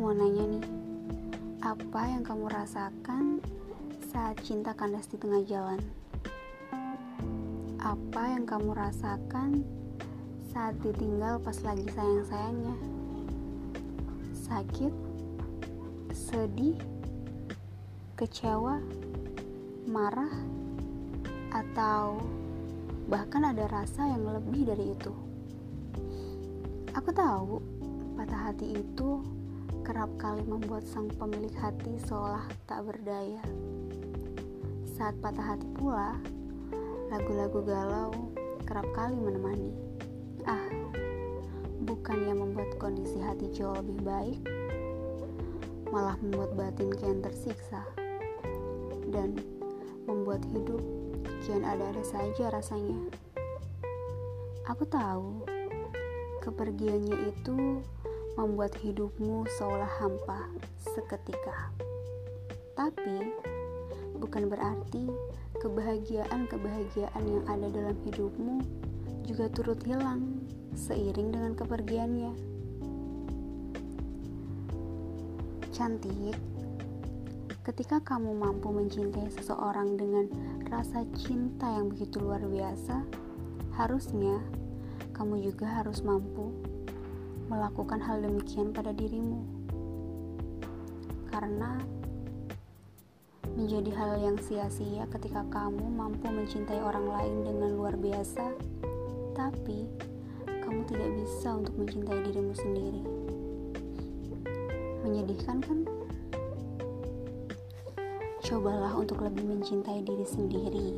mau nanya nih, apa yang kamu rasakan saat cinta kandas di tengah jalan? Apa yang kamu rasakan saat ditinggal pas lagi sayang-sayangnya? Sakit? Sedih? Kecewa? Marah? Atau bahkan ada rasa yang lebih dari itu? Aku tahu patah hati itu kerap kali membuat sang pemilik hati seolah tak berdaya. Saat patah hati pula, lagu-lagu galau kerap kali menemani. Ah, bukan yang membuat kondisi hati jauh lebih baik, malah membuat batin kian tersiksa dan membuat hidup kian ada-ada saja rasanya. Aku tahu kepergiannya itu membuat hidupmu seolah hampa seketika. Tapi bukan berarti kebahagiaan-kebahagiaan yang ada dalam hidupmu juga turut hilang seiring dengan kepergiannya. Cantik, ketika kamu mampu mencintai seseorang dengan rasa cinta yang begitu luar biasa, harusnya kamu juga harus mampu melakukan hal demikian pada dirimu, karena menjadi hal yang sia-sia ketika kamu mampu mencintai orang lain dengan luar biasa, tapi kamu tidak bisa untuk mencintai dirimu sendiri. Menyedihkan, kan? Cobalah untuk lebih mencintai diri sendiri.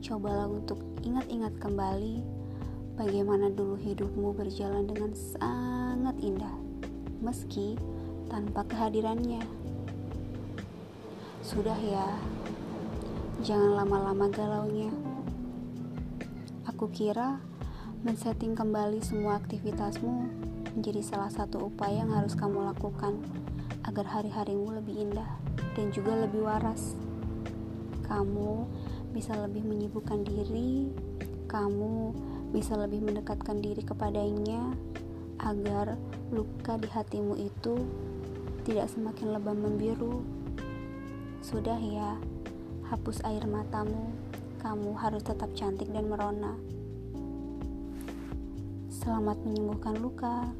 Cobalah untuk ingat-ingat kembali bagaimana dulu hidupmu berjalan dengan sangat indah, meski tanpa kehadirannya. Sudah ya, jangan lama-lama galaunya. Aku kira men-setting kembali semua aktivitasmu menjadi salah satu upaya yang harus kamu lakukan agar hari-harimu lebih indah dan juga lebih waras. Kamu bisa lebih menyibukkan diri, kamu bisa lebih mendekatkan diri kepadanya agar luka di hatimu itu tidak semakin lebam membiru. Sudah ya, hapus air matamu. Kamu harus tetap cantik dan merona. Selamat menyembuhkan luka.